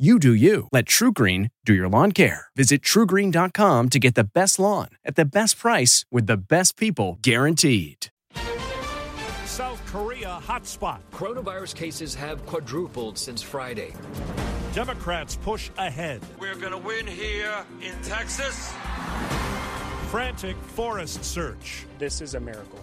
You do you. Let TruGreen do your lawn care. Visit trugreen.com to get the best lawn at the best price with the best people guaranteed. South Korea hotspot. Coronavirus cases have quadrupled since Friday. Democrats push ahead. We're going to win here in Texas. Frantic forest search. This is a miracle.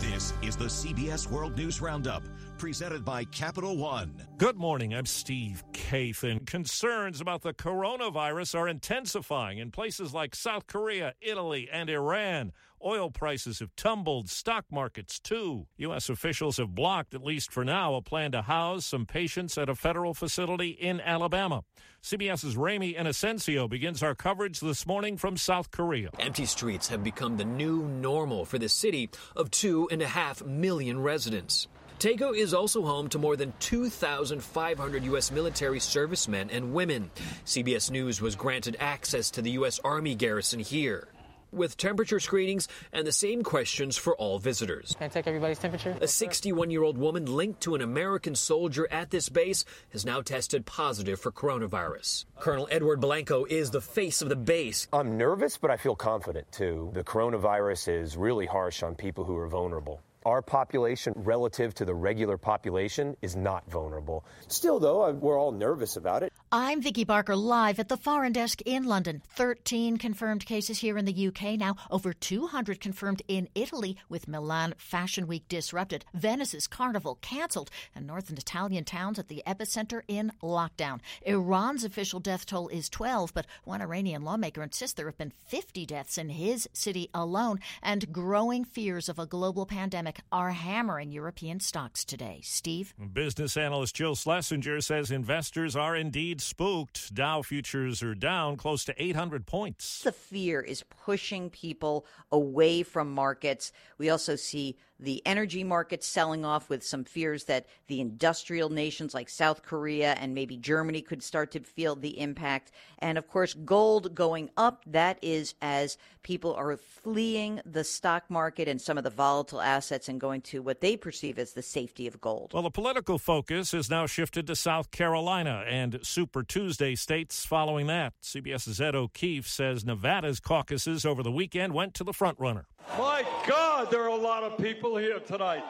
This is the CBS World News Roundup, presented by Capital One. Good morning. I'm Steve Kathan. Concerns about the coronavirus are intensifying in places like South Korea, Italy, and Iran. Oil prices have tumbled, stock markets too. U.S. officials have blocked, at least for now, a plan to house some patients at a federal facility in Alabama. CBS's Ramy Innocencio begins our coverage this morning from South Korea. Empty streets have become the new normal for the city of two and a half million residents. Daegu is also home to more than 2,500 U.S. military servicemen and women. CBS News was granted access to the U.S. Army garrison here with temperature screenings and the same questions for all visitors. Can I take everybody's temperature? A 61 year old woman linked to an American soldier at this base has now tested positive for coronavirus. Colonel Edward Blanco is the face of the base. I'm nervous, but I feel confident too. The coronavirus is really harsh on people who are vulnerable. Our population, relative to the regular population, is not vulnerable. Still, though, we're all nervous about it. I'm Vicki Barker, live at the Foreign Desk in London. 13 confirmed cases here in the UK now, over 200 confirmed in Italy, with Milan Fashion Week disrupted, Venice's carnival cancelled, and northern Italian towns at the epicenter in lockdown. Iran's official death toll is 12, but one Iranian lawmaker insists there have been 50 deaths in his city alone, and growing fears of a global pandemic are hammering European stocks today. Steve? Business analyst Jill Schlesinger says investors are indeed spooked. Dow futures are down close to 800 points. The fear is pushing people away from markets. We also see the energy markets selling off with some fears that the industrial nations like South Korea and maybe Germany could start to feel the impact. And of course, gold going up. That is as people are fleeing the stock market and some of the volatile assets and going to what they perceive as the safety of gold. Well, the political focus has now shifted to South Carolina and Super Tuesday states following that. CBS's Ed O'Keefe says Nevada's caucuses over the weekend went to the frontrunner. My God, there are a lot of people here tonight.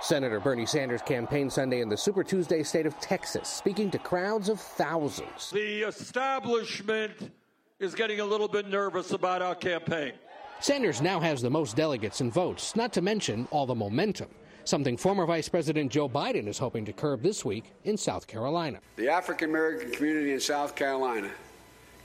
Senator Bernie Sanders campaigned Sunday in the Super Tuesday state of Texas, speaking to crowds of thousands. The establishment is getting a little bit nervous about our campaign. Sanders now has the most delegates and votes, not to mention all the momentum. Something former Vice President Joe Biden is hoping to curb this week in South Carolina. The African American community in South Carolina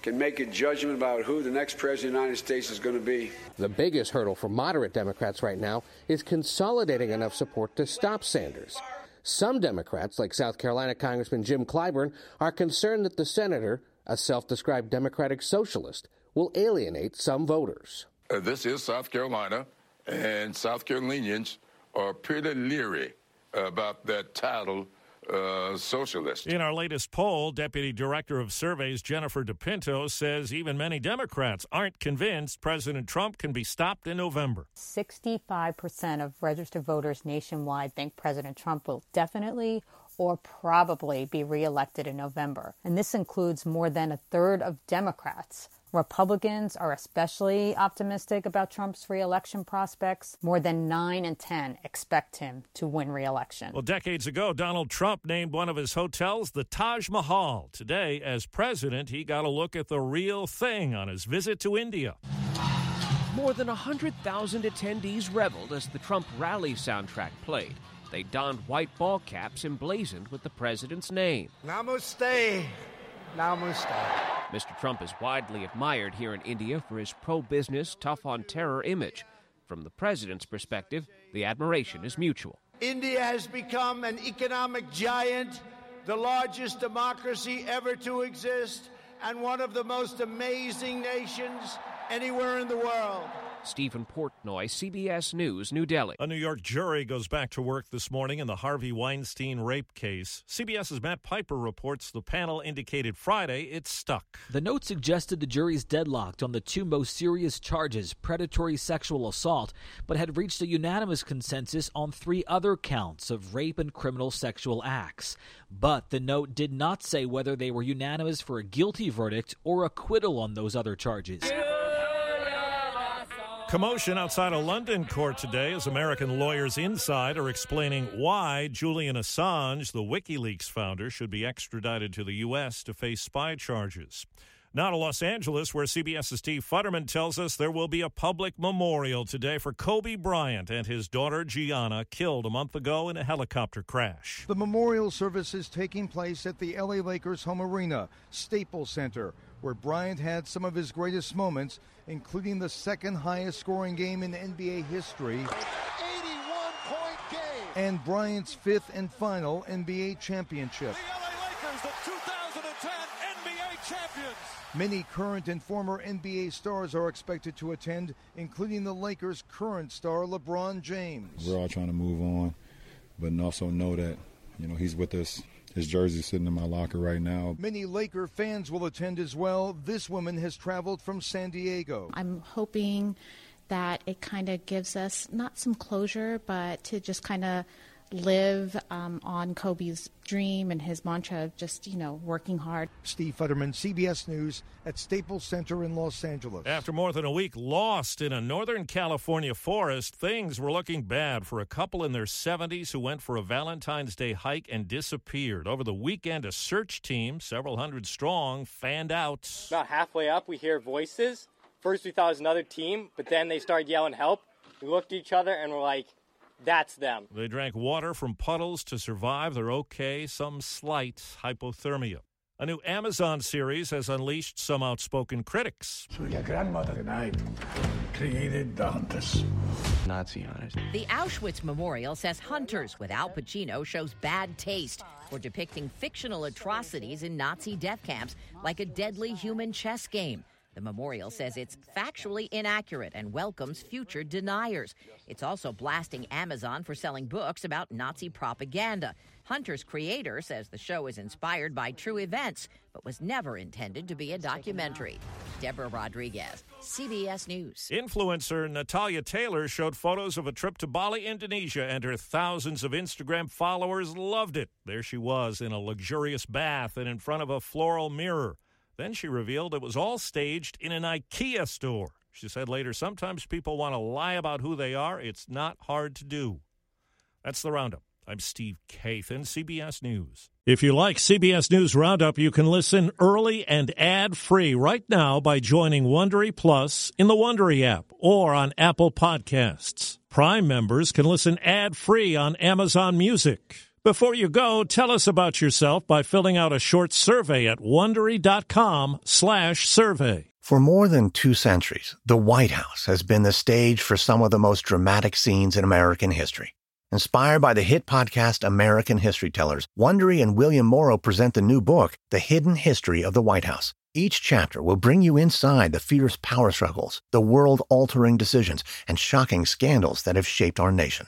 can make a judgment about who the next president of the United States is going to be. The biggest hurdle for moderate Democrats right now is consolidating enough support to stop Sanders. Some Democrats, like South Carolina Congressman Jim Clyburn, are concerned that the senator, a self described Democratic socialist, will alienate some voters. Uh, this is South Carolina, and South Carolinians are pretty leery about that title uh, socialist. In our latest poll, Deputy Director of Surveys Jennifer DePinto says even many Democrats aren't convinced President Trump can be stopped in November. 65% of registered voters nationwide think President Trump will definitely or probably be reelected in November. And this includes more than a third of Democrats. Republicans are especially optimistic about Trump's reelection prospects. More than 9 in 10 expect him to win reelection. Well, decades ago, Donald Trump named one of his hotels the Taj Mahal. Today, as president, he got a look at the real thing on his visit to India. More than 100,000 attendees reveled as the Trump rally soundtrack played. They donned white ball caps emblazoned with the president's name. Namaste. Namaste. Mr. Trump is widely admired here in India for his pro business, tough on terror image. From the president's perspective, the admiration is mutual. India has become an economic giant, the largest democracy ever to exist, and one of the most amazing nations anywhere in the world. Stephen Portnoy, CBS News, New Delhi. A New York jury goes back to work this morning in the Harvey Weinstein rape case. CBS's Matt Piper reports the panel indicated Friday it's stuck. The note suggested the jury's deadlocked on the two most serious charges, predatory sexual assault, but had reached a unanimous consensus on three other counts of rape and criminal sexual acts. But the note did not say whether they were unanimous for a guilty verdict or acquittal on those other charges. Commotion outside a London court today as American lawyers inside are explaining why Julian Assange, the WikiLeaks founder, should be extradited to the U.S. to face spy charges. Now to Los Angeles, where CBS's Steve Futterman tells us there will be a public memorial today for Kobe Bryant and his daughter Gianna, killed a month ago in a helicopter crash. The memorial service is taking place at the LA Lakers home arena, Staples Center, where Bryant had some of his greatest moments, including the second highest scoring game in NBA history. 81 point game. And Bryant's fifth and final NBA championship. The LA Lakers, the 2010 NBA champions. Many current and former NBA stars are expected to attend, including the Lakers' current star LeBron James. We're all trying to move on, but also know that you know he's with us his jersey sitting in my locker right now. Many Laker fans will attend as well. This woman has traveled from San Diego. I'm hoping that it kind of gives us not some closure, but to just kind of live um, on Kobe's dream and his mantra of just, you know, working hard. Steve Futterman, CBS News at Staples Center in Los Angeles. After more than a week lost in a Northern California forest, things were looking bad for a couple in their 70s who went for a Valentine's Day hike and disappeared. Over the weekend, a search team, several hundred strong, fanned out. About halfway up, we hear voices. First, we thought it was another team, but then they started yelling help. We looked at each other and we're like, that's them. They drank water from puddles to survive their okay, some slight hypothermia. A new Amazon series has unleashed some outspoken critics. So your grandmother and I created the Hunters. Nazi hunters. The Auschwitz Memorial says Hunters with Al Pacino shows bad taste for depicting fictional atrocities in Nazi death camps like a deadly human chess game. The memorial says it's factually inaccurate and welcomes future deniers. It's also blasting Amazon for selling books about Nazi propaganda. Hunter's creator says the show is inspired by true events, but was never intended to be a documentary. Deborah Rodriguez, CBS News. Influencer Natalia Taylor showed photos of a trip to Bali, Indonesia, and her thousands of Instagram followers loved it. There she was in a luxurious bath and in front of a floral mirror. Then she revealed it was all staged in an IKEA store. She said later, sometimes people want to lie about who they are. It's not hard to do. That's the Roundup. I'm Steve Kathan, CBS News. If you like CBS News Roundup, you can listen early and ad-free right now by joining Wondery Plus in the Wondery app or on Apple Podcasts. Prime members can listen ad-free on Amazon Music. Before you go, tell us about yourself by filling out a short survey at wondery.com/survey. For more than 2 centuries, the White House has been the stage for some of the most dramatic scenes in American history. Inspired by the hit podcast American History Tellers, Wondery and William Morrow present the new book, The Hidden History of the White House. Each chapter will bring you inside the fierce power struggles, the world-altering decisions, and shocking scandals that have shaped our nation.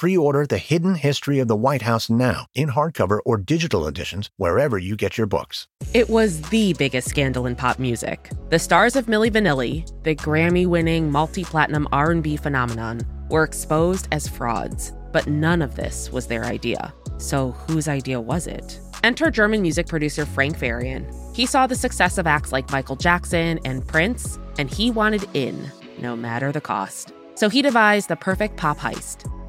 Pre order The Hidden History of the White House now in hardcover or digital editions wherever you get your books. It was the biggest scandal in pop music. The stars of Milli Vanilli, the Grammy-winning multi-platinum R&B phenomenon, were exposed as frauds. But none of this was their idea. So whose idea was it? Enter German music producer Frank Farian. He saw the success of acts like Michael Jackson and Prince, and he wanted in, no matter the cost. So he devised the perfect pop heist